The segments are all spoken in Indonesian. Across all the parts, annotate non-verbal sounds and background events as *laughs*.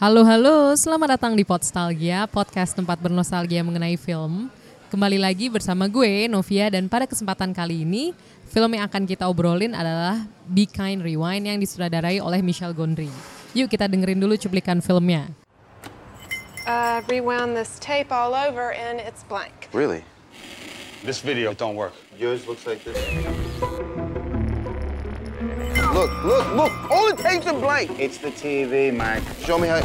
Halo halo, selamat datang di Podstalgia, podcast tempat bernostalgia mengenai film. Kembali lagi bersama gue, Novia, dan pada kesempatan kali ini, film yang akan kita obrolin adalah Be Kind Rewind yang disutradarai oleh Michel Gondry. Yuk kita dengerin dulu cuplikan filmnya. I rewound this tape all over and it's blank. Really? This video don't work. Yours looks like this. Look, look, look! All the tapes are blank! It's the TV, Mike. Show me how.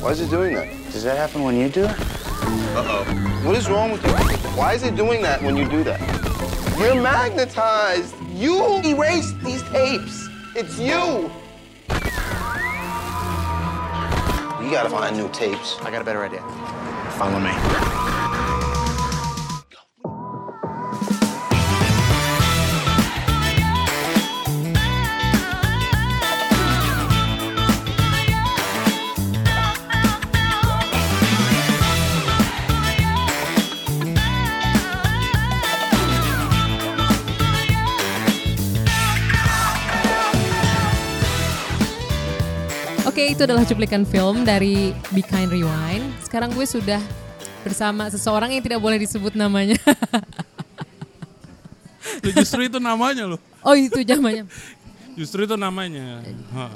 Why is it doing that? Does that happen when you do it? Uh oh. What is wrong with you? Why is it doing that when you do that? You're magnetized! You erased these tapes! It's you! You gotta find new tapes. I got a better idea. Follow me. Oke, itu adalah cuplikan film dari Be Kind Rewind. Sekarang gue sudah bersama seseorang yang tidak boleh disebut namanya. Justru itu namanya loh. oh itu namanya. Justru itu namanya.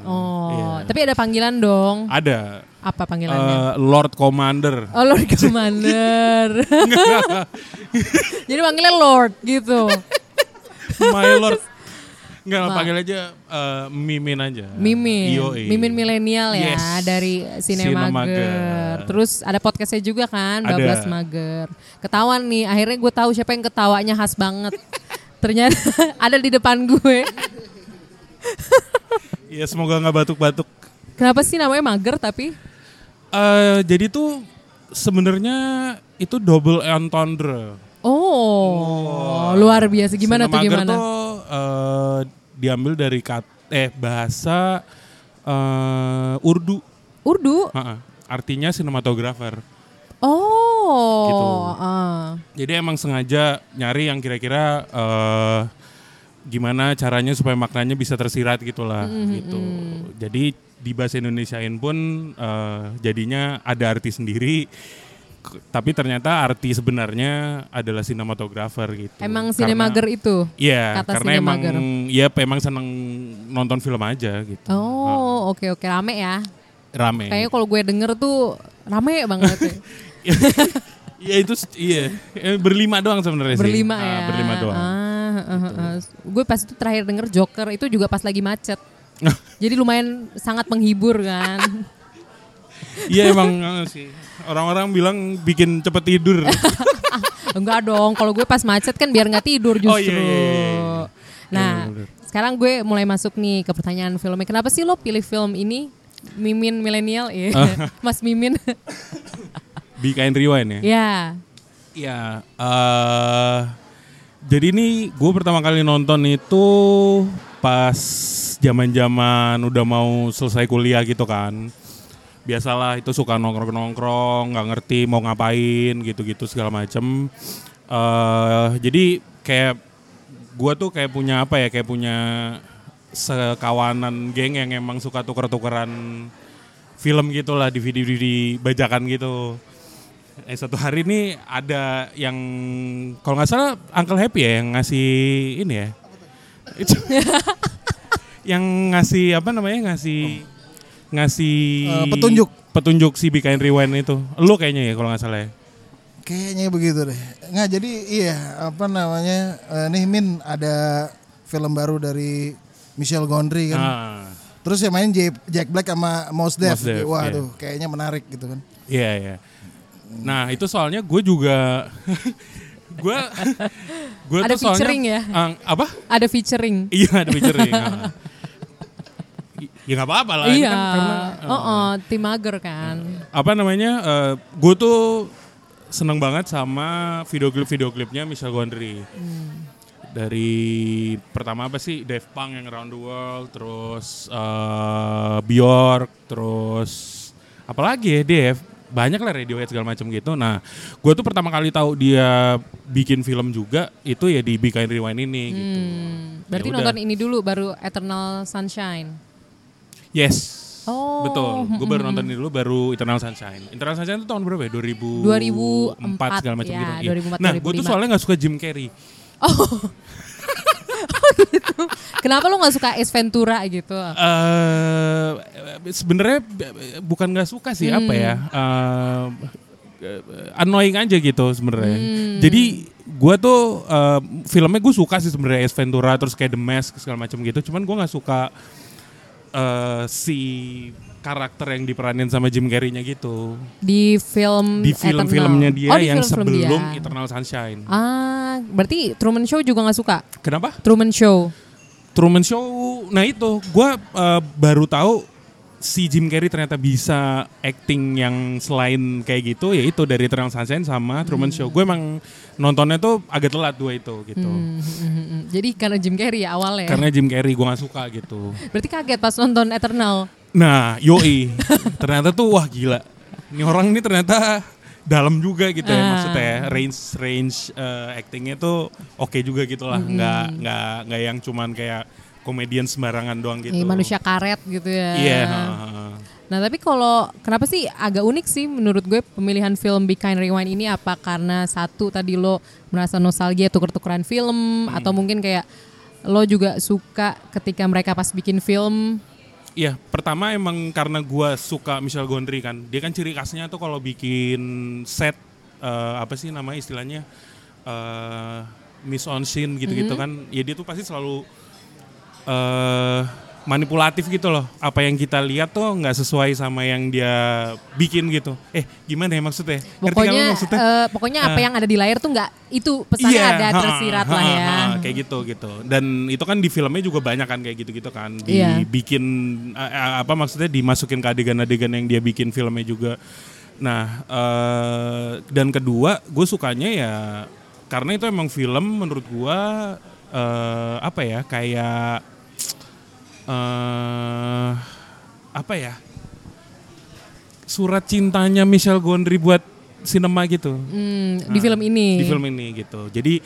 Oh, iya. tapi ada panggilan dong. ada Apa panggilannya? eh, Lord Commander. Oh Lord Commander. *laughs* Jadi panggilnya Lord gitu. My Lord. Enggak, panggil aja eh, Mimin aja. Mimin. Mimin milenial ya Yes. dari Sinemager. Sinemager. Terus ada podcastnya juga kan. 12 Mager. Ketahuan nih, akhirnya gue tahu siapa yang ketawanya khas banget. Ternyata *laughs* ada di depan gue. Iya, *laughs* semoga nggak batuk-batuk. Kenapa sih namanya Mager tapi? Eh, jadi tuh sebenarnya itu double entendre. Oh, luar biasa. Gimana tuh gimana? tuh eh, diambil dari kat eh bahasa eh, Urdu. Urdu. Ha-ha. Artinya sinematografer. Oh. Gitu. ah. Jadi emang sengaja nyari yang kira-kira eh, gimana caranya supaya maknanya bisa tersirat gitulah gitu. Jadi di bahasa Indonesiain pun eh, jadinya ada arti sendiri. Tapi ternyata arti sebenarnya adalah sinematografer gitu. Emang Sinemager itu? Iya, kata karena emang Sinemager. ya emang seneng nonton film aja gitu. Oh, oke oke rame ya. Rame. Kayaknya kalau gue denger tuh rame banget. ya. *laughs* Iya itu iya Eh, berlima doang sebenarnya sih. berlima Ah, ya. Berlima doang. Ah, ah, ah, ah. Gue pas itu terakhir denger Joker itu juga pas lagi macet. *laughs* Jadi lumayan sangat menghibur kan. Iya emang sih. Orang-orang bilang bikin cepet tidur. *laughs* Enggak dong, kalau gue pas macet kan biar nggak tidur justru. Oh, iya, iya, iya. Nah, Iya, sekarang gue mulai masuk nih ke pertanyaan filmnya. Kenapa sih lo pilih film ini? Mimin milenial, ya. *laughs* Mas Mimin. *laughs* Be Kind Rewind ya. ya. Iya. eh, jadi ini gue pertama kali nonton itu pas zaman-zaman udah mau selesai kuliah gitu kan. Biasalah itu suka nongkrong-nongkrong, nggak ngerti mau ngapain gitu-gitu segala macem. eh jadi kayak gue tuh kayak punya apa ya, kayak punya sekawanan geng yang emang suka tuker-tukeran film gitulah di video-video bajakan gitu. Eh satu hari ini ada yang kalau nggak salah Uncle Happy ya yang ngasih ini ya. Itu *laughs* yang ngasih apa namanya ngasih ngasih Eh, petunjuk. petunjuk si Be Kind Rewind itu. Lu kayaknya ya kalau nggak salah ya. Kayaknya begitu deh. Nggak jadi iya apa namanya eh, nih Min ada film baru dari Michel Gondry kan. Ah, Terus yang main Jack Black sama Mos Def. Def, Waduh, kayaknya menarik gitu kan. iya iya. Nah itu soalnya gue juga *laughs* gue gue Ada tuh soalnya featuring ya? Ah, apa? Ada featuring. Iya ada featuring. *laughs* Ya nggak apa-apa lah. ini iya. kan karena, oh, oh, tim mager kan. apa namanya gue tuh seneng banget sama video klip video klipnya Michel Gondry dari pertama apa sih Dave Punk yang Around the World terus eh, Bjork terus apalagi ya Dave banyak lah Radiohead segala macam gitu nah gue tuh pertama kali tahu dia bikin film juga itu ya di Be Kind Rewind ini gitu Hmm, berarti Ya udah. nonton ini dulu baru Eternal Sunshine. Yes Oh. Betul, gue baru nonton ini dulu baru Eternal Sunshine. Eternal Sunshine itu tahun berapa ya? 2004, 2004 segala macam ya, gitu. Iya. 2004, Nah, gue tuh 2005. soalnya nggak suka Jim Carrey. *laughs* Kenapa lo nggak suka Ace Ventura gitu? eh sebenarnya bukan nggak suka sih apa ya eh, annoying aja gitu sebenarnya jadi gua tuh eh, filmnya gue suka sih sebenarnya Ace Ventura terus kayak The Mask segala macam gitu cuman gua nggak suka eh, si karakter yang diperanin sama Jim Carrey-nya gitu Di film di film-filmnya dia Oh, di yang film-film sebelum dia. Eternal Sunshine Ah, berarti Truman Show juga nggak suka? kenapa Truman Show. Truman Show, nah itu gue baru tahu si Jim Carrey ternyata bisa acting yang selain kayak gitu, yaitu dari Eternal Sunshine sama Truman Show. Gue emang nontonnya tuh agak telat dua itu gitu, Hmm, hmm, hmm, hmm. Jadi karena Jim Carrey ya awalnya. karena Jim Carrey gue nggak suka gitu. Berarti kaget pas nonton Eternal. Nah, yoi, ternyata tuh wah gila, ini orang ini ternyata dalam juga gitu ya Ah. maksudnya range range eh, actingnya tuh oke juga gitu lah, nggak nggak nggak yang cuman kayak komedian sembarangan doang gitu. Eh, manusia karet gitu ya. Iya. heeh. Nah tapi kalau kenapa sih agak unik sih menurut gue pemilihan film Be Kind Rewind ini apa karena satu tadi lo merasa nostalgia tuker-tukeran film atau mungkin kayak lo juga suka ketika mereka pas bikin film Iya, pertama emang karena gua suka Michel Gondry kan. Dia kan ciri khasnya tuh kalau bikin set eh, apa sih namanya istilahnya eh miss on scene gitu-gitu kan. Ya dia tuh pasti selalu eh manipulatif gitu loh. Apa yang kita lihat tuh nggak sesuai sama yang dia bikin gitu. Eh, gimana ya maksudnya? Pokoknya maksudnya? eh, pokoknya apa Eh. yang ada di layar tuh nggak itu pesannya Iya, ada ha, tersirat ha, lah ya. ha, kayak gitu gitu. Dan itu kan di filmnya juga banyak kan kayak gitu-gitu kan. Iya. Dibikin eh, apa maksudnya dimasukin ke adegan-adegan yang dia bikin filmnya juga. Nah, eh, dan kedua, gue sukanya ya karena itu emang film menurut gua eh, apa ya kayak eh apa ya surat cintanya Michel Gondry buat sinema gitu Hmm, di film ini. di film ini gitu. Jadi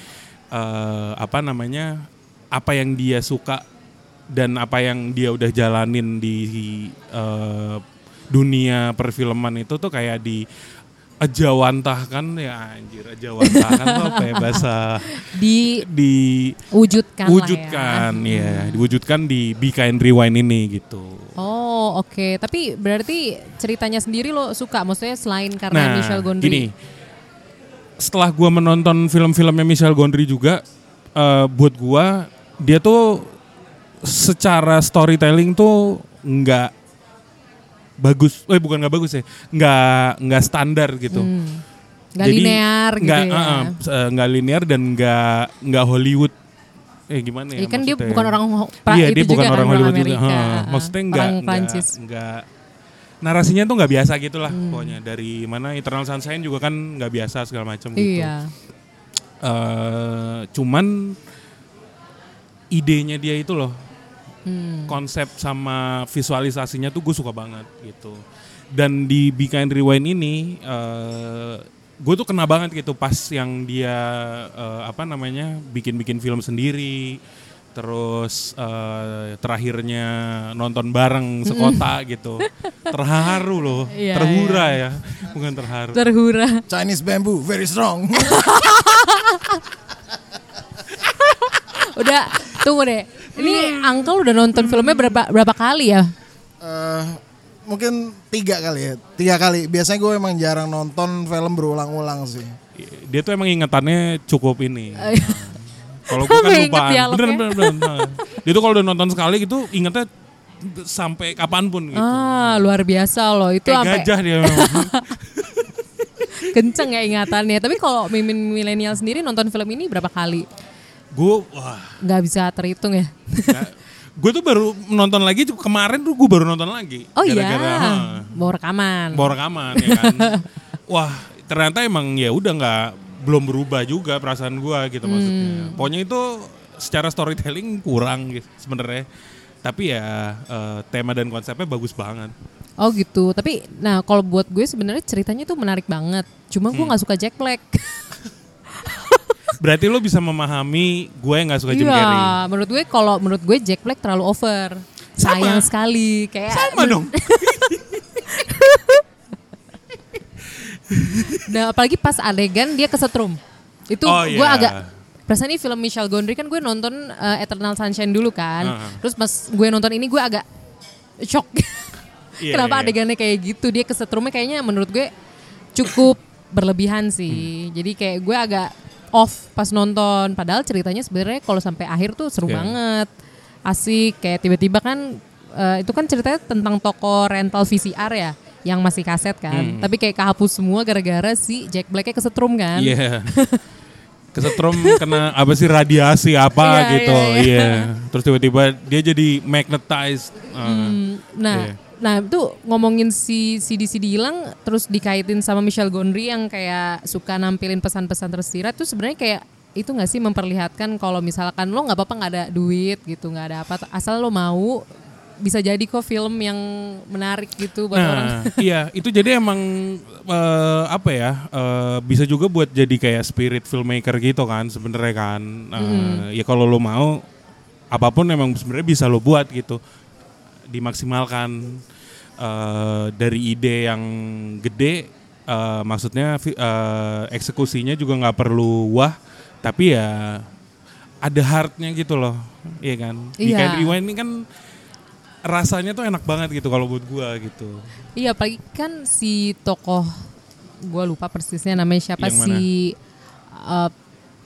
eh, apa namanya apa yang dia suka dan apa yang dia udah jalanin di eh, dunia perfilman itu tuh kayak di ejawantahkan ya anjir ejawantahkan tuh apa ya bahasa Di di wujudkan, wujudkan lah ya. ya diwujudkan di Be Kind Rewind ini gitu. Oh oke, tapi berarti ceritanya sendiri lo suka, maksudnya selain karena Nah, Michel Gondry. gini. Setelah gua menonton film-filmnya Michel Gondry juga, eh, buat gua dia tuh secara storytelling tuh nggak bagus, eh bukan nggak bagus ya, nggak nggak standar gitu. Nggak linear gitu ya. uh, uh, eh, nggak linear dan nggak nggak Hollywood. Eh gimana ya? Iya kan dia bukan orang pra- Iya itu dia bukan juga kan, orang Hollywood juga. Amerika. Ha, Ah, Maksudnya nggak nggak narasinya tuh nggak biasa gitu lah Hmm. pokoknya dari mana Eternal Sunshine juga kan nggak biasa segala macam gitu. Iya. Eh, cuman idenya dia itu loh Hmm. konsep sama visualisasinya tuh gue suka banget gitu dan di Be Kind Rewind ini gue tuh kena banget gitu pas yang dia eh, apa namanya bikin-bikin film sendiri terus eh, terakhirnya nonton bareng sekota gitu terharu loh *laughs* Iya, terhura ya bukan terharu Terhura. Chinese bamboo very strong. *laughs* Udah, tunggu deh. Ini. Uncle udah nonton filmnya berapa berapa kali ya? Eh, mungkin tiga kali ya, tiga kali. Biasanya gue emang jarang nonton film berulang-ulang sih. dia tuh emang ingetannya cukup ini Oh, iya. Kalau gue *laughs* kan lupaan. Bener, bener, bener, bener. Dia tuh kalau udah nonton sekali gitu ingetnya sampai kapan pun gitu. Ah, luar biasa loh. Itu Kayak gajah dia *laughs* memang. kenceng ya ingatannya. Tapi kalau mimin milenial sendiri nonton film ini berapa kali? Gue wah. Nggak bisa terhitung ya. gue tuh baru nonton lagi kemarin tuh gue baru nonton lagi. Oh iya, ha, bawa rekaman. bawa rekaman ya kan. *laughs* Wah ternyata emang ya udah nggak belum berubah juga perasaan gue gitu Hmm. maksudnya. Pokoknya itu secara storytelling kurang gitu sebenarnya. Tapi ya eh, tema dan konsepnya bagus banget. Oh gitu. Tapi nah kalau buat gue sebenarnya ceritanya tuh menarik banget. Cuma Hmm. gue nggak suka Jack Black. *laughs* Berarti lo bisa memahami gue yang nggak suka Jim Carrey. Iya, menurut gue kalau menurut gue Jack Black terlalu over. sayang sekali kayak Sama dong. *laughs* Nah apalagi pas adegan dia kesetrum. Itu Oh, gue iya. agak Perasaan ini film Michelle Gondry kan gue nonton uh, Eternal Sunshine dulu kan. Heeh. Terus pas gue nonton ini gue agak shock. *laughs* Iya, Kenapa iya. adegannya kayak gitu? Dia kesetrumnya kayaknya menurut gue cukup berlebihan sih. Hmm. Jadi kayak gue agak off pas nonton. Padahal ceritanya sebenarnya kalau sampai akhir tuh seru Oke. banget. Asik kayak tiba-tiba kan eh, itu kan ceritanya tentang toko rental VCR ya yang masih kaset kan. Tapi kayak kehapus semua gara-gara si Jack Blacknya kesetrum kan. Iya. *laughs* Kesetrum kena apa sih radiasi apa Iya, gitu. iya, iya. Iya. Terus tiba-tiba dia jadi magnetized. Uh, Nah, Iya. Nah itu ngomongin si CD-CD hilang terus dikaitin sama Michelle Gondry yang kayak suka nampilin pesan-pesan tersirat tuh sebenarnya kayak itu nggak sih memperlihatkan kalau misalkan lo nggak apa-apa nggak ada duit gitu nggak ada apa asal lo mau bisa jadi kok film yang menarik gitu buat orang. Nah, *laughs* iya itu jadi emang eh, apa ya eh, bisa juga buat jadi kayak spirit filmmaker gitu kan sebenarnya kan. Eh, Ya kalau lo mau apa pun emang sebenarnya bisa lo buat gitu dimaksimalkan eh, dari ide yang gede eh, maksudnya eh, eksekusinya juga nggak perlu wah tapi ya ada heartnya gitu loh iya kan Di Iya. Kind Rewind ini kan rasanya tuh enak banget gitu kalau buat gua gitu Iya, apalagi kan si tokoh gue lupa persisnya namanya siapa Yang mana? si uh,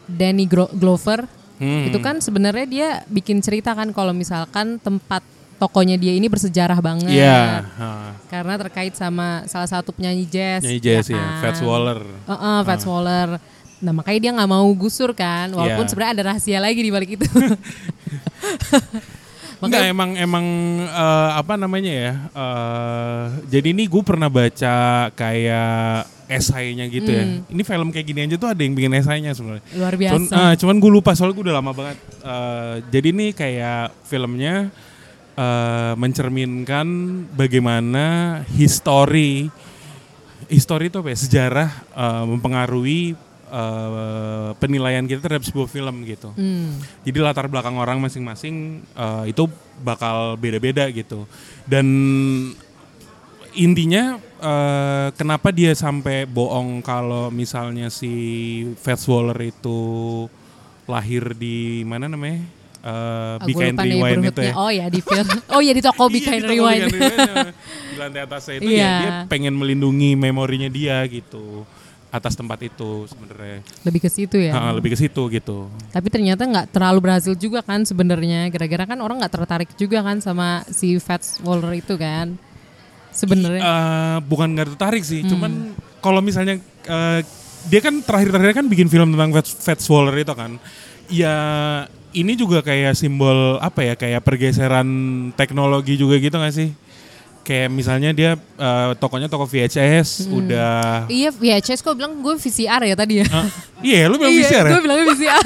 Danny Gro- Glover. Hmm. Itu kan sebenarnya dia bikin cerita kan kalau misalkan tempat tokonya dia ini bersejarah banget. Iya, ha. Karena terkait sama salah satu penyanyi jazz. Nyanyi jazz ya, kan? Fats Waller. Heeh, Fats Waller. Nah makanya dia nggak mau gusur kan, walaupun Iya. sebenarnya ada rahasia lagi di balik itu. *laughs* Enggak emang emang eh, apa namanya ya? eh, jadi ini gue pernah baca kayak esainya gitu ya. Ini film kayak gini aja tuh ada yang bikin esainya sebenarnya. Hmm. Luar biasa. Cuman, ah, cuman gue lupa soalnya gue udah lama banget. Eh, jadi ini kayak filmnya eh, mencerminkan bagaimana history history itu apa ya? Sejarah eh, mempengaruhi eh, penilaian kita terhadap sebuah film gitu. Hmm. Jadi latar belakang orang masing-masing eh, itu bakal beda-beda gitu. Dan intinya eh, kenapa dia sampai bohong kalau misalnya si Fats Waller itu lahir di mana namanya? Ah, Be Kind Rewind itu ya. Oh ya di film. Oh ya di toko Be Iya, Kind Rewind. Di lantai atasnya itu ya Iya. dia pengen melindungi memorinya dia gitu atas tempat itu sebenarnya. Lebih ke situ ya. Ha, lebih ke situ gitu. Tapi ternyata nggak terlalu berhasil juga kan sebenarnya. Gara-gara kan orang nggak tertarik juga kan sama si Fats Waller itu kan. Sebenarnya. Eh, bukan nggak tertarik Hmm. sih, cuman kalau misalnya eh, dia kan terakhir-terakhir kan bikin film tentang Fats, Fats Waller itu kan, ya ini juga kayak simbol apa ya, kayak pergeseran teknologi juga gitu nggak sih? Kayak misalnya dia eh, tokonya toko VHS Hmm. udah, Iya VHS kok bilang gue VCR ya tadi ya. Ah, iya lu bilang iya, VCR ya? gue bilangnya VCR.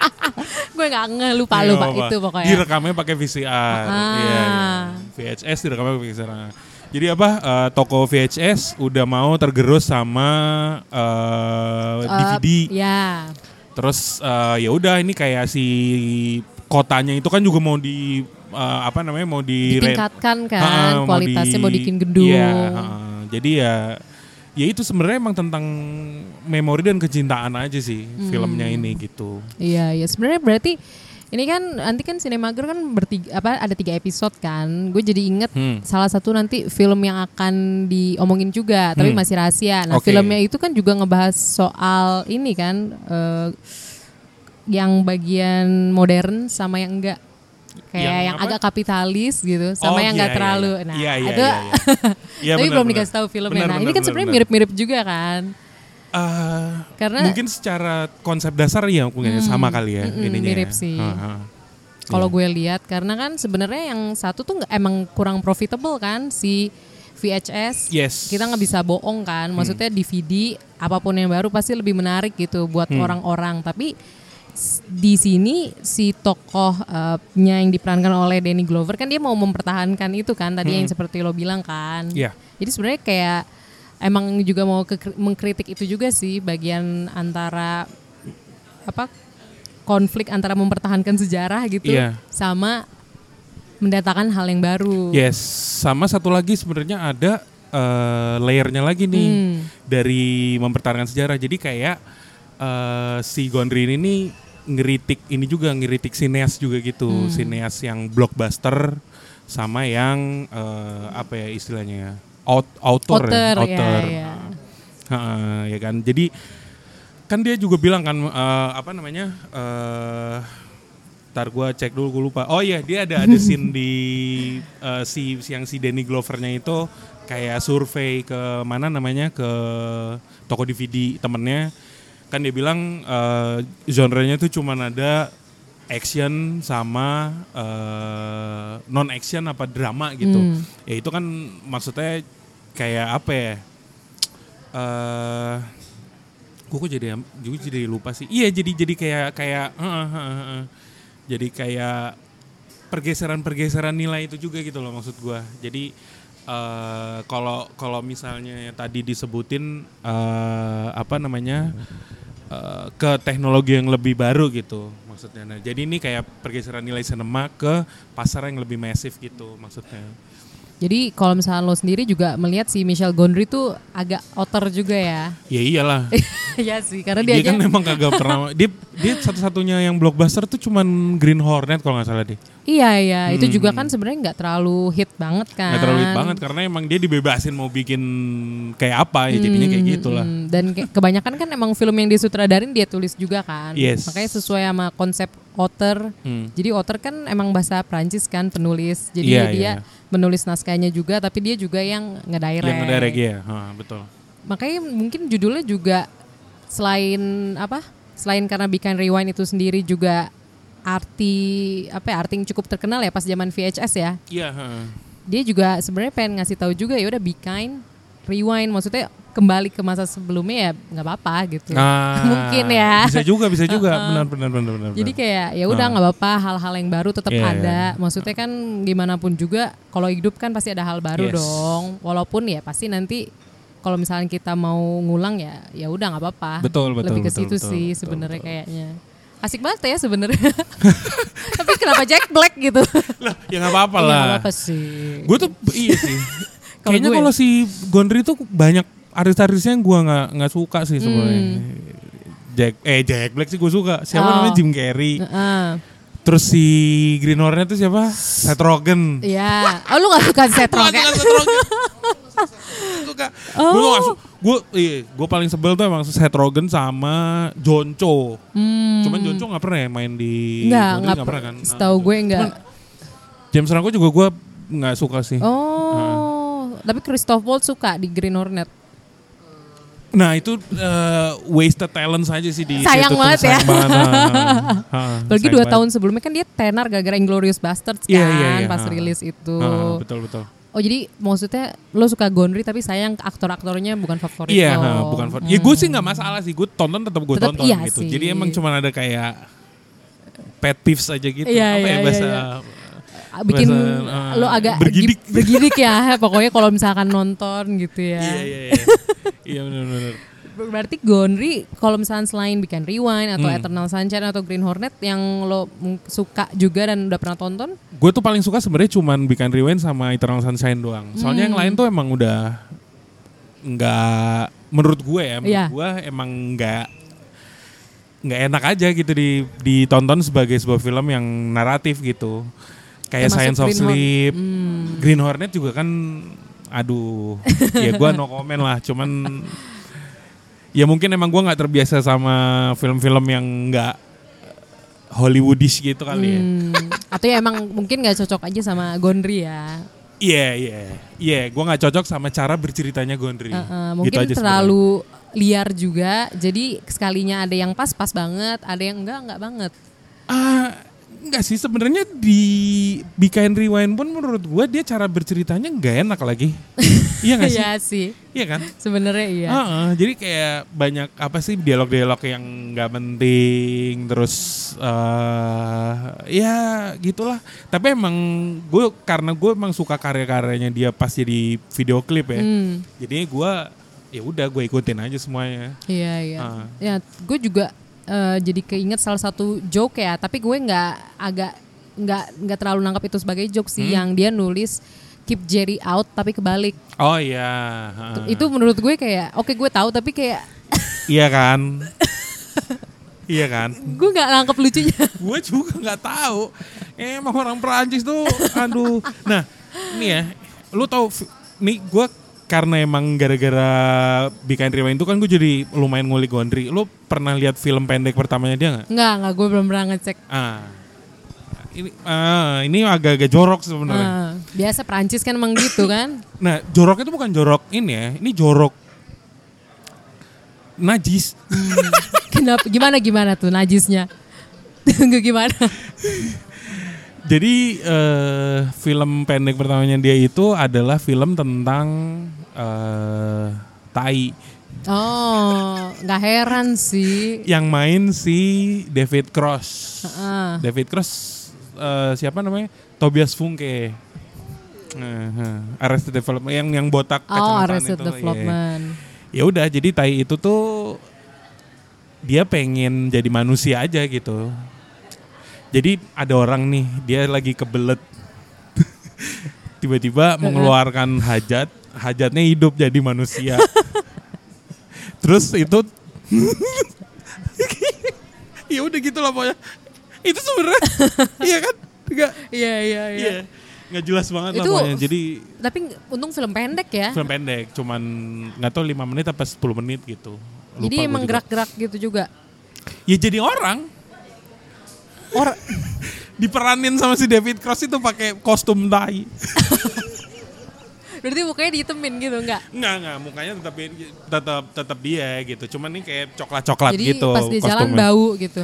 *laughs* gue nggak nge lupa Iya, lupa apa. itu pokoknya. Direkamnya pakai VCR. Ah. Iya, iya. VHS direkamnya pakai VCR. Jadi apa? eh, toko VHS udah mau tergerus sama eh, Eh, DVD. Ya. Terus eh, ya udah ini kayak si kotanya itu kan juga mau di eh, apa namanya mau di Ditingkatkan kan, Ha-ha, kualitasnya mau di- bikin gedung. Iya, ha-ha. jadi ya ya itu sebenarnya emang tentang memori dan kecintaan aja sih Hmm. filmnya ini gitu. Iya, ya sebenarnya berarti ini kan nanti kan Cinemager kan bertiga apa ada tiga episode kan. Gue jadi inget Hmm. salah satu nanti film yang akan diomongin juga, tapi Hmm. masih rahasia. Nah, Oke. filmnya itu kan juga ngebahas soal ini kan eh, yang bagian modern sama yang enggak. Kayak Yang yang, apa? agak kapitalis gitu, sama Oh, yang enggak iya, iya, terlalu. iya. Nah, Iya, iya, itu iya, iya. *laughs* Iya, tapi benar, belum dikasih tahu filmnya. Benar, nah, ini benar, kan benar, sebenarnya benar. mirip-mirip juga kan. Eh, Karena mungkin secara konsep dasar ya mungkin ya, sama kali ya mm-mm, ininya. mirip ya. sih. Ha, ha. Kalau Iya. gue lihat karena kan sebenarnya yang satu tuh emang kurang profitable kan si VHS. Yes. Kita nggak bisa bohong kan. Hmm. Maksudnya DVD apa pun yang baru pasti lebih menarik gitu buat Hmm. orang-orang. Tapi di sini si tokohnya yang diperankan oleh Danny Glover kan dia mau mempertahankan itu kan tadi yang seperti lo bilang kan. Hmm. Iya. Jadi sebenarnya kayak emang juga mau ke- mengkritik itu juga sih bagian antara apa konflik antara mempertahankan sejarah gitu Iya. sama mendatangkan hal yang baru. Yes, sama satu lagi sebenarnya ada eh, layernya lagi nih Hmm. dari mempertahankan sejarah. Jadi kayak eh, si Gondry ini ngeritik ini juga ngeritik sineas juga gitu, Hmm. sineas yang blockbuster sama yang eh, apa ya istilahnya ya, out, author, Outer, ya, ya, author. ya. Heeh, ya kan. Jadi kan dia juga bilang kan eh, apa namanya? eh Ntar gue cek dulu gue lupa. Oh iya dia ada ada scene *laughs* di eh, si yang si Danny Glovernya itu kayak survei ke mana namanya ke toko DVD temennya. Kan dia bilang eh, genrenya tuh cuman ada action sama non action apa drama gitu. Hmm. Ya itu kan maksudnya kayak apa ya? eh gue kok jadi gue jadi lupa sih. Iya jadi jadi kayak kayak heeh, heeh, heeh. jadi kayak pergeseran-pergeseran nilai itu juga gitu loh maksud gue. Jadi eh, kalau kalau misalnya tadi disebutin eh, apa namanya eh, ke teknologi yang lebih baru gitu maksudnya. Nah, jadi ini kayak pergeseran nilai sinema ke pasar yang lebih masif gitu maksudnya. Jadi kalau misalnya lo sendiri juga melihat si Michelle Gondry tuh agak outer juga ya. Ya iyalah. *laughs* Iya sih, karena dia, dia, aja kan memang kagak pernah dia dia satu-satunya yang blockbuster tuh cuman Green Hornet kalau nggak salah deh Iya iya, itu juga kan sebenarnya nggak terlalu hit banget kan. Hmm. nggak terlalu hit banget karena emang dia dibebasin mau bikin kayak apa ya jadinya kayak gitulah Hmm, dan ke- kebanyakan kan emang film yang disutradarin dia tulis juga kan. Yes. Makanya sesuai sama konsep author. Hmm. Jadi author kan emang bahasa Prancis kan penulis. Jadi Iya, dia iya. menulis naskahnya juga tapi dia juga yang ngedirect. yang ngedirect ya ha, betul Makanya mungkin judulnya juga selain apa? Selain karena Bikin Rewind itu sendiri juga arti apa ya, arti yang cukup terkenal ya pas zaman VHS ya. iya ha. Dia juga sebenarnya pengen ngasih tahu juga ya udah Be Kind Rewind maksudnya kembali ke masa sebelumnya ya nggak apa-apa gitu. Ah, *laughs* Mungkin ya. bisa juga bisa juga benar benar benar benar Jadi kayak ya udah Ah. nggak apa-apa hal-hal yang baru tetap Iya, ada. iya. Maksudnya kan gimana pun juga kalau hidup kan pasti ada hal baru Yes. dong. Walaupun ya pasti nanti kalau misalnya kita mau ngulang ya ya udah nggak apa-apa. Betul, betul, Lebih ke betul, situ betul, sih sebenarnya kayaknya. Asik banget ya sebenarnya. *laughs* Tapi kenapa Jack Black gitu? lah ya nggak apa-apa Ya, lah nggak apa-apa sih. gue tuh iya sih *laughs* kayaknya kalau si Gondry tuh banyak artis-artisnya yang gue nggak nggak suka sih sebenarnya Jack eh Jack Black sih gue suka siapa Hmm. Oh. namanya Jim Carrey Heeh. Terus si Green Hornet itu siapa? Seth Rogen. Iya. Oh lu gak suka *laughs* Seth Gua Rogen? suka Seth Rogen. suka. Oh. Gue gak suka. Gue iya, gue paling sebel tuh emang Seth Rogen sama John Cho. Cuman John Cho gak pernah ya main di Hmm. Enggak nggak pernah kan? Setahu Ah, gue enggak. James Franco juga gue gak suka sih. Oh. Tapi Christoph Waltz suka di Green Hornet. Nah itu eh, wasted talent saja sih di Sayang situ tuh, banget ya. banget. *laughs* Apalagi dua banget. tahun sebelumnya kan dia tenar gara-gara Inglorious Bastards kan Iya, iya, iya. pas Ha. rilis itu. Betul betul. Oh jadi maksudnya lo suka Gondry tapi sayang aktor-aktornya bukan favorit Iya, lo. ha, bukan for, Ya gue sih nggak masalah sih, gue tonton tetap gue tonton iya gitu. sih. Jadi emang cuma ada kayak pet peeves aja gitu. Iya, Apa iya, ya iya, bahasa iya. Ah, Bikin Bahasa, ah, lo agak bergidik. bergidik ya. *laughs* Pokoknya kalau misalkan nonton gitu ya. Iya iya iya. Iya benar-benar. Berarti Gondry kalau misalnya selain bikin Rewind atau Hmm. Eternal Sunshine atau Green Hornet yang lo suka juga dan udah pernah tonton? Gue tuh paling suka sebenarnya cuman Bikin Rewind sama Eternal Sunshine doang. Soalnya yang Hmm. lain tuh emang udah nggak menurut gue ya, menurut Iya. gue emang nggak nggak enak aja gitu di ditonton sebagai sebuah film yang naratif gitu. Kayak Termasuk Science of Green Horn- Sleep, Hmm. Green Hornet juga kan, aduh, ya gue no comment lah. Cuman ya mungkin emang gue nggak terbiasa sama film-film yang nggak Hollywoodish gitu kali ya. Hmm, atau ya emang mungkin nggak cocok aja sama Gondry ya. Iya iya iya, gue nggak cocok sama cara berceritanya Gondry. Heeh, Gitu mungkin aja terlalu liar juga. Jadi sekalinya ada yang pas-pas banget, ada yang enggak enggak banget. Ah, enggak sih sebenarnya di Bikain Rewind pun menurut gue dia cara berceritanya nggak enak lagi. *laughs* iya nggak sih? Iya sih. Iya kan? Sebenarnya iya. Heeh, jadi kayak banyak apa sih dialog-dialog yang nggak penting terus eh ya gitulah. Tapi emang gue karena gue emang suka karya-karyanya dia pas jadi video klip ya. Hmm, Jadinya gue ya udah gue ikutin aja semuanya. iya iya. Ah. Ya, gue juga eh, jadi keinget salah satu joke ya, tapi gue nggak agak nggak nggak terlalu nangkap itu sebagai joke Hmm. sih yang dia nulis keep Jerry out tapi kebalik. Oh iya. ha. Itu menurut gue kayak oke gue tahu tapi kayak *laughs* Iya kan? iya kan? gue nggak nangkep lucunya. *laughs* gue juga nggak tahu. Emang orang Perancis tuh, aduh. Nah, ini ya, lu tahu, fi- nih gue karena emang gara-gara Bikin Rewind itu kan gue jadi lumayan ngulik Gondry. Lu pernah lihat film pendek pertamanya dia nggak? Nggak nggak gue belum pernah ngecek. Ah, ini, ah, ini agak-agak jorok sebenarnya. Ah, biasa Prancis kan emang gitu *coughs* kan. Nah, jorok itu bukan jorok ini ya, ini jorok najis. Kenapa? Gimana gimana tuh najisnya? *laughs* Tunggu gimana? *laughs* Jadi eh, film pendek pertamanya dia itu adalah film tentang eh, tai. Oh, nggak heran sih. Yang main si David Cross. Heeh. David Cross eh, siapa namanya? Tobias Funke. Nah, Arrested Development yang yang botak Oh, Arrested itu, iya. Development. Ya udah, jadi tai itu tuh dia pengen jadi manusia aja gitu. Jadi ada orang nih, dia lagi kebelet. *laughs* Tiba-tiba mengeluarkan hajat, hajatnya hidup jadi manusia. *laughs* Terus itu *laughs* ya udah gitu lah pokoknya. Itu sebenarnya iya kan? Enggak. Iya iya Iya. Nggak jelas banget lah Itu- pokoknya. Jadi Tapi untung film pendek ya. film pendek, cuman nggak tahu 5 menit apa 10 menit gitu. Lupa Jadi emang gerak-gerak gitu juga. Ya jadi orang. Or *laughs* Diperanin sama si David Cross itu pakai kostum tai. berarti mukanya dihitemin gitu enggak? Enggak, enggak, mukanya tetap tetap tetap dia gitu. Cuman ini kayak coklat-coklat Jadi gitu pas dia jalan bau gitu.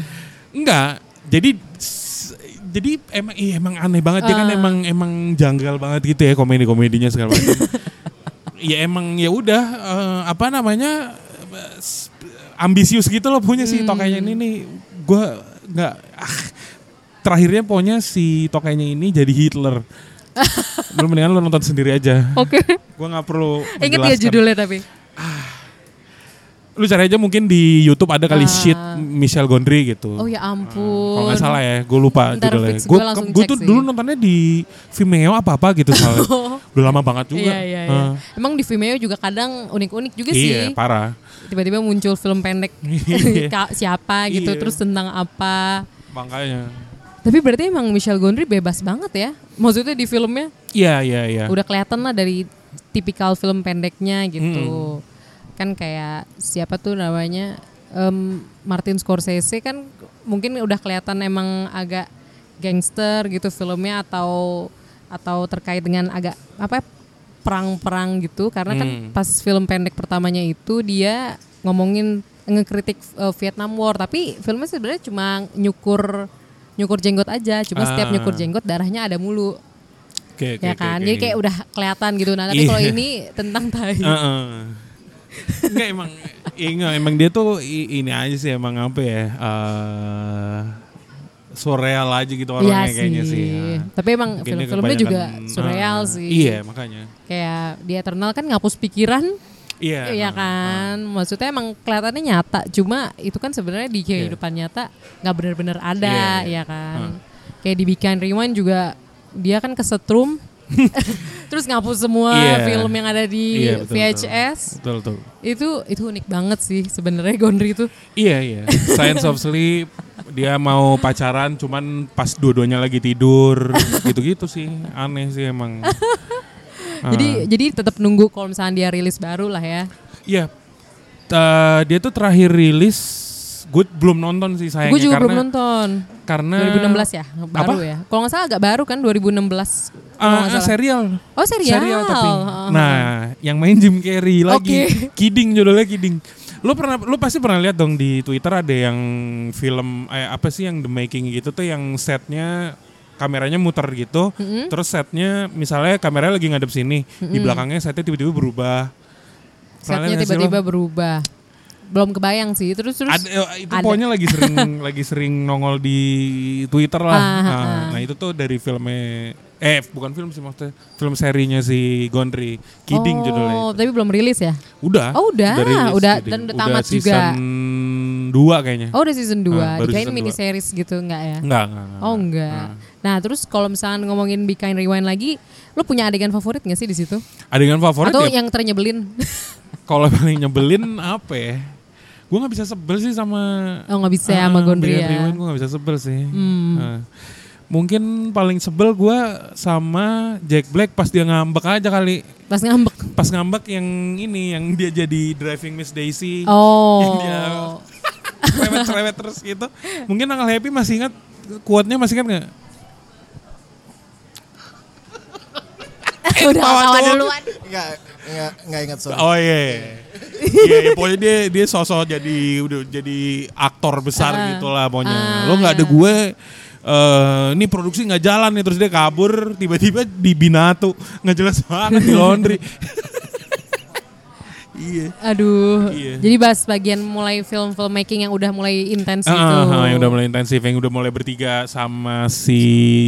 Enggak. Jadi jadi emang iya, emang aneh banget dia kan Ah. emang emang janggal banget gitu ya komedi-komedinya segala macam. *laughs* ya emang ya udah eh, apa namanya eh, ambisius gitu loh punya si Hmm. tokainya ini nih. Gua nggak ah, terakhirnya pokoknya si tokainya ini jadi Hitler. *laughs* lu mendingan lu nonton sendiri aja. Oke. Gua nggak perlu Ingat ya judulnya tapi. Lu cari aja mungkin di YouTube ada kali Ah. shit Michelle Gondry gitu. Oh ya ampun. Kalau nggak salah ya, gue lupa Ntar judulnya. Gue gue gue tuh sih. dulu nontonnya di Vimeo apa apa gitu soalnya. *laughs* Udah lama banget juga. Iya iya iya. Hah. Emang di Vimeo juga kadang unik-unik juga Iya, sih. parah. Tiba-tiba muncul film pendek *laughs* siapa gitu Iya. terus tentang apa. Makanya. Tapi berarti emang Michelle Gondry bebas banget ya. Maksudnya di filmnya Iya, iya, iya. udah kelihatan lah dari tipikal film pendeknya gitu. Kan kayak siapa tuh namanya Em, Martin Scorsese kan mungkin udah kelihatan emang agak gangster gitu filmnya atau atau terkait dengan agak apa ya, perang-perang gitu karena kan Hmm. pas film pendek pertamanya itu dia ngomongin ngekritik eh, Vietnam War tapi filmnya sebenarnya cuma nyukur nyukur jenggot aja cuma setiap Ah. nyukur jenggot darahnya ada mulu Oke, oke, ya kan oke. jadi kayak udah kelihatan gitu nah tapi Iya. kalau ini tentang tai Heeh. Enggak emang iya, enggak, emang dia tuh ini aja sih emang apa ya? eh surreal aja gitu orangnya Iya kayaknya sih. sih. ya. Tapi emang film-filmnya juga kebanyakan, surreal ah, sih. Iya, makanya. Kayak di Eternal kan ngapus pikiran, Iya. iya ah, kan. Maksudnya emang kelihatannya nyata, cuma itu kan sebenarnya di kehidupan nyata nggak benar-benar ada, Iya, iya. ya kan. Kayak di Bikin Rewind juga dia kan kesetrum, *laughs* terus ngapus semua Iya. film yang ada di Iya, betul, VHS. Betul, betul. Itu itu unik banget sih sebenarnya Gondry itu. Iya iya. Science of Sleep dia mau pacaran cuman pas dua-duanya lagi tidur *laughs* gitu-gitu sih aneh sih emang. *laughs* Jadi Ah. jadi tetap nunggu kalau misalnya dia rilis baru lah ya. Iya. Eh, dia tuh terakhir rilis gue belum nonton sih sayangnya Gue juga karena belum nonton. karena 2016 ya, baru Apa? ya. Kalau nggak salah agak baru kan 2016. kalau Ah, ah, salah. serial. Oh serial. tapi. Heeh. Nah, yang main Jim Carrey lagi. Oke. Kidding judulnya Kidding. Lu pernah lu pasti pernah lihat dong di Twitter ada yang film eh, apa sih yang The Making gitu tuh yang setnya kameranya muter gitu. Terus setnya misalnya kameranya lagi ngadep sini, di belakangnya setnya tiba-tiba berubah. Setnya tiba-tiba berubah. Belum kebayang sih. Terus terus. Ada, eh, itu ada. pokoknya lagi sering *laughs* lagi sering nongol di Twitter lah. Ah, nah, ah. nah, itu tuh dari filmnya eh bukan film sih maksudnya film serinya si Gondry Kidding oh, judulnya. tapi belum rilis ya? Udah. Oh, udah. rilis Udah, Kidding. dan udah tamat juga. season 2 kayaknya. Oh udah season 2, Ah, baru dikirain season mini dua. series gitu enggak ya? Enggak, enggak, enggak. Oh enggak. Nah terus kalau misalnya ngomongin Be Kind Rewind lagi, lo punya adegan favorit gak sih di situ? Adegan favorit Atau ya, yang ternyebelin? *laughs* kalau paling nyebelin apa ya? Gue gak bisa sebel sih sama oh nggak bisa ya sama Ah, Gondry ya? Rewind gue gak bisa sebel sih. Hmm. Ah. Mungkin paling sebel gue sama Jack Black pas dia ngambek aja kali. Pas ngambek. Pas ngambek yang ini, yang dia jadi driving Miss Daisy. Oh. Yang dia cerewet-cerewet terus gitu. Mungkin Uncle Happy masih ingat, kuatnya masih ingat gak? *laughs* Udah ketawa duluan. Enggak, enggak, enggak ingat sorry. Oh iya. Iya, iya, pokoknya dia dia sosok jadi udah jadi aktor besar Ah. gitu lah pokoknya. Ah, Lo nggak ada iya. gue eh ini produksi nggak jalan nih terus dia kabur tiba-tiba di Binatu nggak jelas banget di laundry. *laughs* iya. Aduh. Iya. Jadi bahas bagian mulai film filmmaking yang udah mulai intens gitu. Ah, ah, yang udah mulai intensif, yang udah mulai bertiga sama si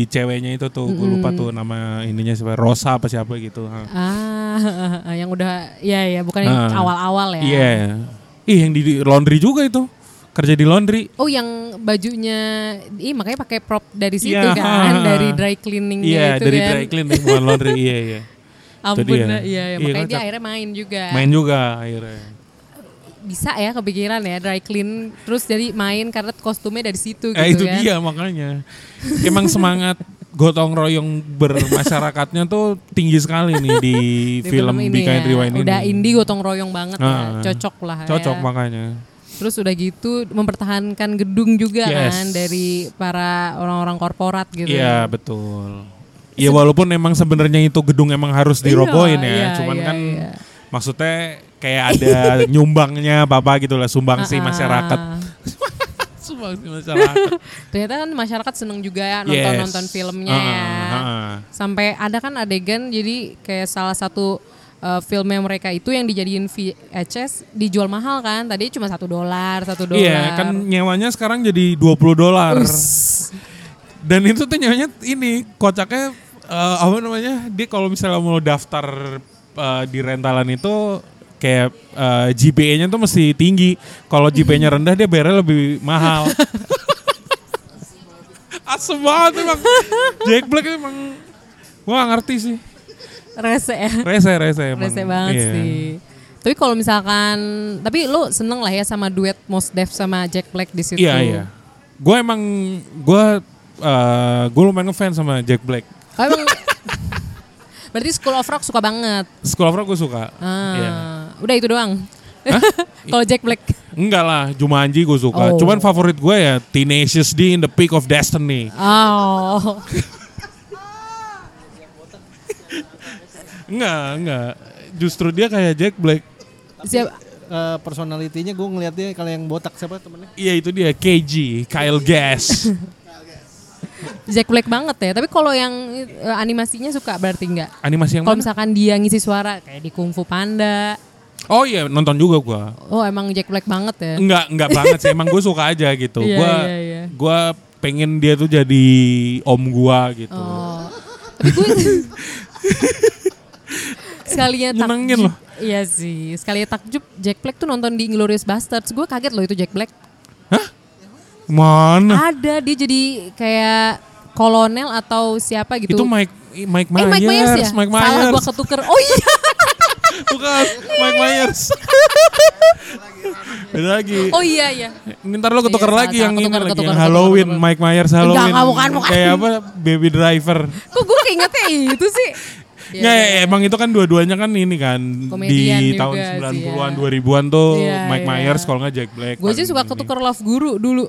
ceweknya itu tuh, gue lupa tuh nama ininya siapa, Rosa apa siapa gitu. ah. Ah, *laughs* yang udah ya ya bukan yang Ah. awal-awal ya. Iya. Ih, yang di laundry juga itu. Kerja di laundry. Oh yang bajunya, ih makanya pakai prop dari situ Iya, kan, dari dry cleaningnya Iya, itu dari kan. dry cleaning bukan laundry. *laughs* iya, iya. Ampun, dia. iya, iya. Iya, makanya dia kocak. akhirnya main juga. Main juga akhirnya. Bisa ya kepikiran ya dry clean, terus jadi main karena kostumnya dari situ gitu Eh, itu kan. dia makanya. Emang semangat gotong royong bermasyarakatnya tuh tinggi sekali nih di, Di film, ini Be Kind ya, Rewind ini. Udah indie gotong royong banget Ah, ya, cocok lah Cocok ya. makanya. Terus udah gitu mempertahankan gedung juga Yes. kan dari para orang-orang korporat gitu. Iya, betul. Ya walaupun emang sebenarnya itu gedung emang harus dirobohin ya, iya, cuman iya, kan iya. maksudnya kayak ada *laughs* nyumbangnya apa gitu lah, sumbangsi Ah, ah. masyarakat. *laughs* sumbangsi masyarakat. Ternyata kan masyarakat seneng juga ya nonton-nonton filmnya ya. ah. Sampai ada kan adegan jadi kayak salah satu uh, filmnya mereka itu yang dijadiin VHS dijual mahal kan. Tadi cuma satu dolar, satu dolar. Iya, kan nyewanya sekarang jadi 20 dolar. Dan itu tuh nyewanya ini kocaknya eh, apa namanya? Dia kalau misalnya mau daftar eh, di rentalan itu kayak eh, GPA-nya tuh mesti tinggi. Kalau GPA-nya rendah dia bayarnya lebih mahal. *laughs* Asem banget emang. Jack Black emang gua gak ngerti sih. Rese ya. Rese, rese emang. Rese banget Iya. sih. Tapi kalau misalkan, tapi lu seneng lah ya sama duet Mos Def sama Jack Black di situ. Iya, iya. Gue emang gue eh gue lumayan ngefans sama Jack Black. Oh, emang *laughs* Berarti School of Rock suka banget. School of Rock gue suka. Ah, Iya. Udah itu doang. *laughs* Kalau Jack Black. Enggak lah, Jumanji gue suka. Oh. Cuman favorit gue ya Tenacious D in the Peak of Destiny. Oh. Enggak, enggak. Justru dia kayak Jack Black. Siap. Eh, personalitinya gue ngeliatnya kalau yang botak siapa temennya? Iya itu dia KG, Kyle Gass. *laughs* Jack Black banget ya. Tapi kalau yang eh, animasinya suka berarti enggak? Animasi yang Kalau misalkan dia ngisi suara kayak di Kung Fu Panda. Oh iya nonton juga gue. Oh emang Jack Black banget ya. Enggak, enggak banget sih. Emang gue suka aja gitu. Iya, Gue iya. gua pengen dia tuh jadi om gua gitu. Oh. Tapi gue *laughs* sekalinya Nyenengin takjub. loh. Iya sih. Sekalinya takjub Jack Black tuh nonton di Inglourious Basterds. Gue kaget loh itu Jack Black. Mana? Ada dia jadi kayak kolonel atau siapa gitu. Itu Mike Mike eh, Myers, Mike Myers ya? Mike Salah Myers. gue ketuker. Oh iya. *laughs* Bukan, Mike Myers. *laughs* Beda lagi. Oh iya iya. Ini ntar lo ketuker Iya, lagi salah, yang ini ketuker, lagi ketuker, yang ketuker, Halloween, ketuker. Mike Myers Halloween. enggak, bukan, bukan. Kayak apa? Baby Driver. Kok gue keingetnya itu sih? *laughs* Iya, Nggak, iya. emang itu kan dua-duanya kan ini kan Komedian di juga tahun sih, 90-an, ya. 2000-an tuh Iya, Mike iya. Myers kalau nggak Jack Black. Gue aja paling suka ini. ketuker Love Guru dulu.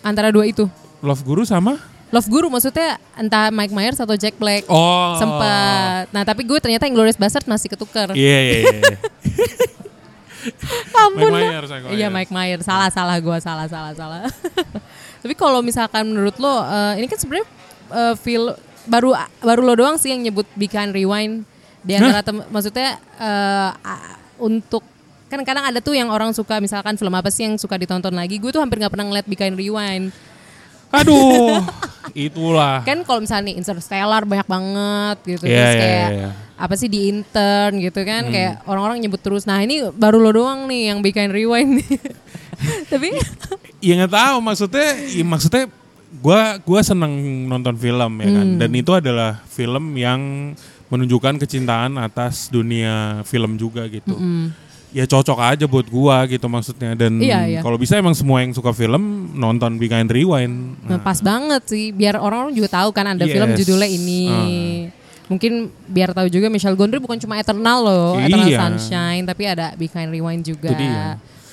Antara dua itu. Love Guru sama? Love Guru maksudnya entah Mike Myers atau Jack Black. Oh. Sempet. Nah tapi gue ternyata Inglourious Basterds masih ketuker. Iya, iya, iya. *laughs* Ampun Mike. Myers, Mike Iya Myers. Mike Myers. Salah salah gue salah salah salah. *laughs* Tapi kalau misalkan menurut lo eh, ini kan sebenarnya eh, feel baru baru lo doang sih yang nyebut Be Kind Rewind. Di antara tem- maksudnya eh, a- untuk kan kadang ada tuh yang orang suka misalkan film apa sih yang suka ditonton lagi. Gue tuh hampir nggak pernah ngeliat Be Kind Rewind. Aduh, *laughs* itulah. kan kalau misalnya nih Interstellar banyak banget gitu. Iya, terus iya, kayak iya. apa sih di intern gitu kan. Hmm. kayak orang-orang nyebut terus. Nah ini baru lo doang nih yang Be Kind Rewind *laughs* Tapi Ya nggak tahu maksudnya, ya maksudnya gua gua seneng nonton film ya kan, dan itu adalah film yang menunjukkan kecintaan atas dunia film juga gitu. Ya cocok aja buat gua gitu maksudnya dan Iya, iya. kalau bisa emang semua yang suka film nonton Be Kind Rewind. Nah, pas banget sih biar orang-orang juga tahu kan ada Yes. film judulnya ini. Mungkin biar tahu juga Michelle Gondry bukan cuma Eternal loh, Eternal Iya. Sunshine, tapi ada Be Kind Rewind juga.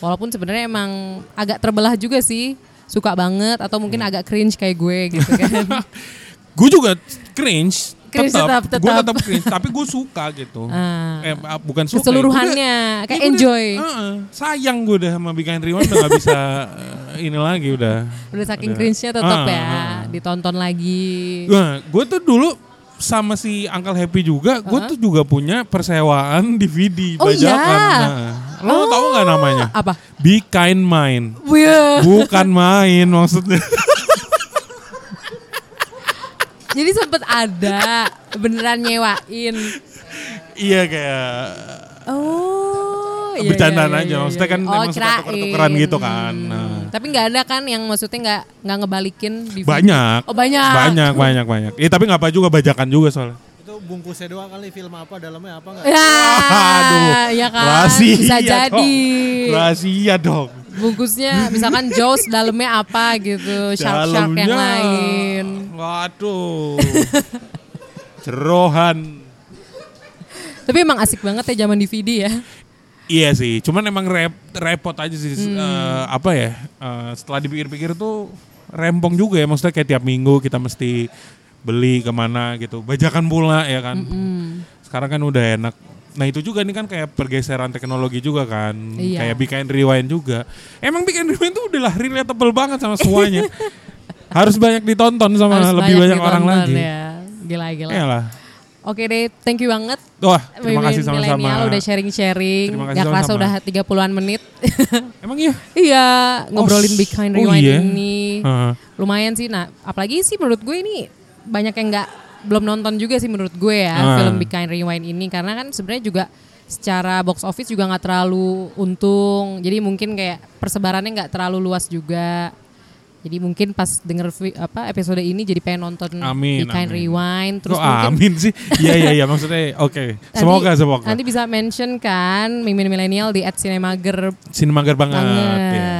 Walaupun sebenarnya emang agak terbelah juga sih. Suka banget atau mungkin Hmm. agak cringe kayak gue gitu kan. *laughs* Gue juga cringe, Cringe tetap, tetap, gue tetap. cringe, tapi gue suka gitu. Ah. Eh, ah, bukan suka. ya, Keseluruhannya, gua kayak ya enjoy. heeh, sayang gue udah sama Kind Rewind udah gak bisa eh, ini lagi udah. Udah saking Udah. cringe-nya tetap Ah, ya, ah. ditonton lagi. Nah, gue tuh dulu sama si Uncle Happy juga, gue tuh juga punya persewaan DVD Oh, bajakan. iya? Nah, lo tau gak namanya? Apa? Be Kind Mine. Wih. Bukan main maksudnya. Jadi sempet ada beneran nyewain. iya kayak Oh, iya, bercandaan iya, aja. iya, Maksudnya iya. kan oh, suka tuker-tukeran gitu kan. Nah. Tapi nggak ada kan yang maksudnya nggak nggak ngebalikin di Banyak. Oh banyak. Banyak, banyak, banyak. Iya tapi nggak apa juga bajakan juga soalnya. Itu bungkusnya doang kali film apa dalamnya apa enggak? Ya, Aduh, ya kan. rahasia Bisa dong. jadi. Rahasia dong. Bungkusnya misalkan Jaws dalamnya apa gitu, shark-shark yang lain. Waduh. Jerohan. Tapi emang asik banget ya zaman DVD ya. Iya sih, cuman emang rep, repot aja sih. Hmm. eh, apa ya? eh, setelah dipikir-pikir tuh rempong juga ya. Maksudnya kayak tiap minggu kita mesti beli ke mana gitu. Bajakan pula ya kan. Sekarang kan udah enak. Nah itu juga nih kan kayak pergeseran teknologi juga kan. Iya. Kayak bikin rewind juga. Emang bikin rewind tuh udah lah relatable banget sama semuanya. *laughs* Harus banyak ditonton sama Harus lebih banyak, orang ditonton lagi. Ya. Gila gila. Iyalah. Oke deh, thank you banget. Wah, terima Mimin kasih sama-sama. Udah sharing-sharing. Terima kasih Gak kerasa udah 30-an menit. *laughs* Emang iya? iya, ngobrolin Oh, Kind oh Rewind iya? ini. Heeh. Lumayan sih. Nah, apalagi sih menurut gue ini banyak yang nggak belum nonton juga sih menurut gue ya Ah. film Big Kind Rewind ini karena kan sebenarnya juga secara box office juga nggak terlalu untung. Jadi mungkin kayak persebarannya nggak terlalu luas juga. Jadi mungkin pas denger apa episode ini jadi pengen nonton Amin, Kind amin. Rewind terus Kok mungkin amin sih? *laughs* Iya iya iya maksudnya oke. Nanti- Semoga semoga. Nanti bisa mention kan Mimin Milenial di @cinemager Sinemager banget. banget. ya.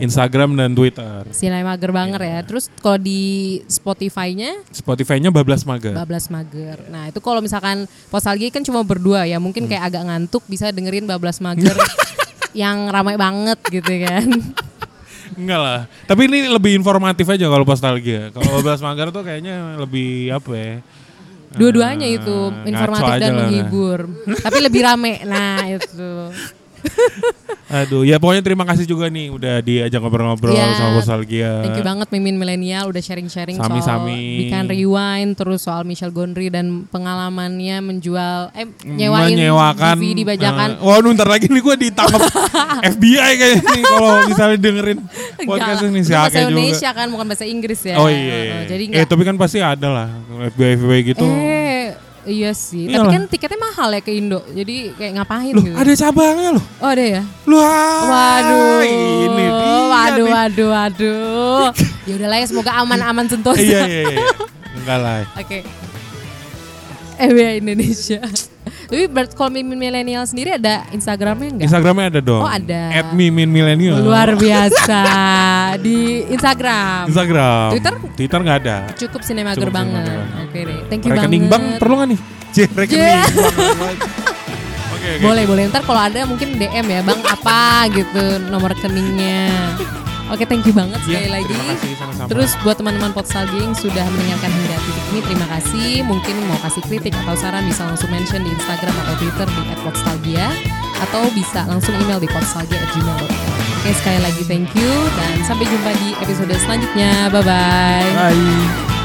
Instagram dan Twitter. Cinemager banget ya. Terus kalau di Spotify-nya Spotify-nya Bablas Mager. Bablas Mager. Nah, itu kalau misalkan Postalgi kan cuma berdua ya, mungkin Hmm. kayak agak ngantuk bisa dengerin Bablas Mager *laughs* yang ramai banget gitu kan. Enggak lah. Tapi ini lebih informatif aja kalau nostalgia. Kalau Bablas Mager tuh kayaknya lebih apa ya? Dua-duanya itu ngaco informatif dan menghibur. Tapi lebih rame. Nah, itu. *laughs* Aduh, ya pokoknya terima kasih juga nih udah diajak ngobrol-ngobrol Ya, sama nostalgia. Thank you banget Mimin Milenial udah sharing-sharing soal Sami-sami. Bikan Rewind terus soal Michelle Gondry dan pengalamannya menjual eh nyewain menyewakan DVD bajakan. eh, wah ntar lagi nih gue ditangkap *laughs* FBI kayaknya nih kalau misalnya dengerin podcast ini si itu bahasa Ake juga. Indonesia kan bukan bahasa Inggris ya. Oh iya. Eh, Jadi eh enggak tapi kan pasti ada lah FBI FBI gitu. Eh, iya sih. Tapi Iyalah. kan tiketnya mahal ya ke Indo. Jadi kayak ngapain Loh, gitu. ada cabangnya loh. Oh, ada ya? Loh, Waduh. ini dia Waduh, nih. waduh, waduh. ya udahlah ya semoga aman-aman sentosa. Iya, iya, iya. Enggak lah. Oke. FBI Indonesia. Tapi kalau Mimin Milenial sendiri ada Instagramnya enggak? Instagramnya ada dong. Oh, ada. At Mimin Millennial. Luar biasa. Di Instagram. Instagram. Twitter? Twitter nggak ada. Cukup sinemager Cukup banget. Oke deh. Thank you Rekening banget. bank perlu nggak nih? Cek rekening Yeah. bank. Oke, oke. Boleh, boleh. Ntar kalau ada mungkin DM ya, Bang apa gitu nomor rekeningnya. Oke, thank you banget sekali Iya, lagi. terima kasih sama-sama. Terus buat teman-teman Potstalgia yang sudah mendengarkan hingga titik ini, terima kasih. Mungkin mau kasih kritik atau saran bisa langsung mention di Instagram atau Twitter di @potstalgia atau bisa langsung email di potstalgia@gmail.com. Oke, sekali lagi thank you dan sampai jumpa di episode selanjutnya. Bye bye. Bye.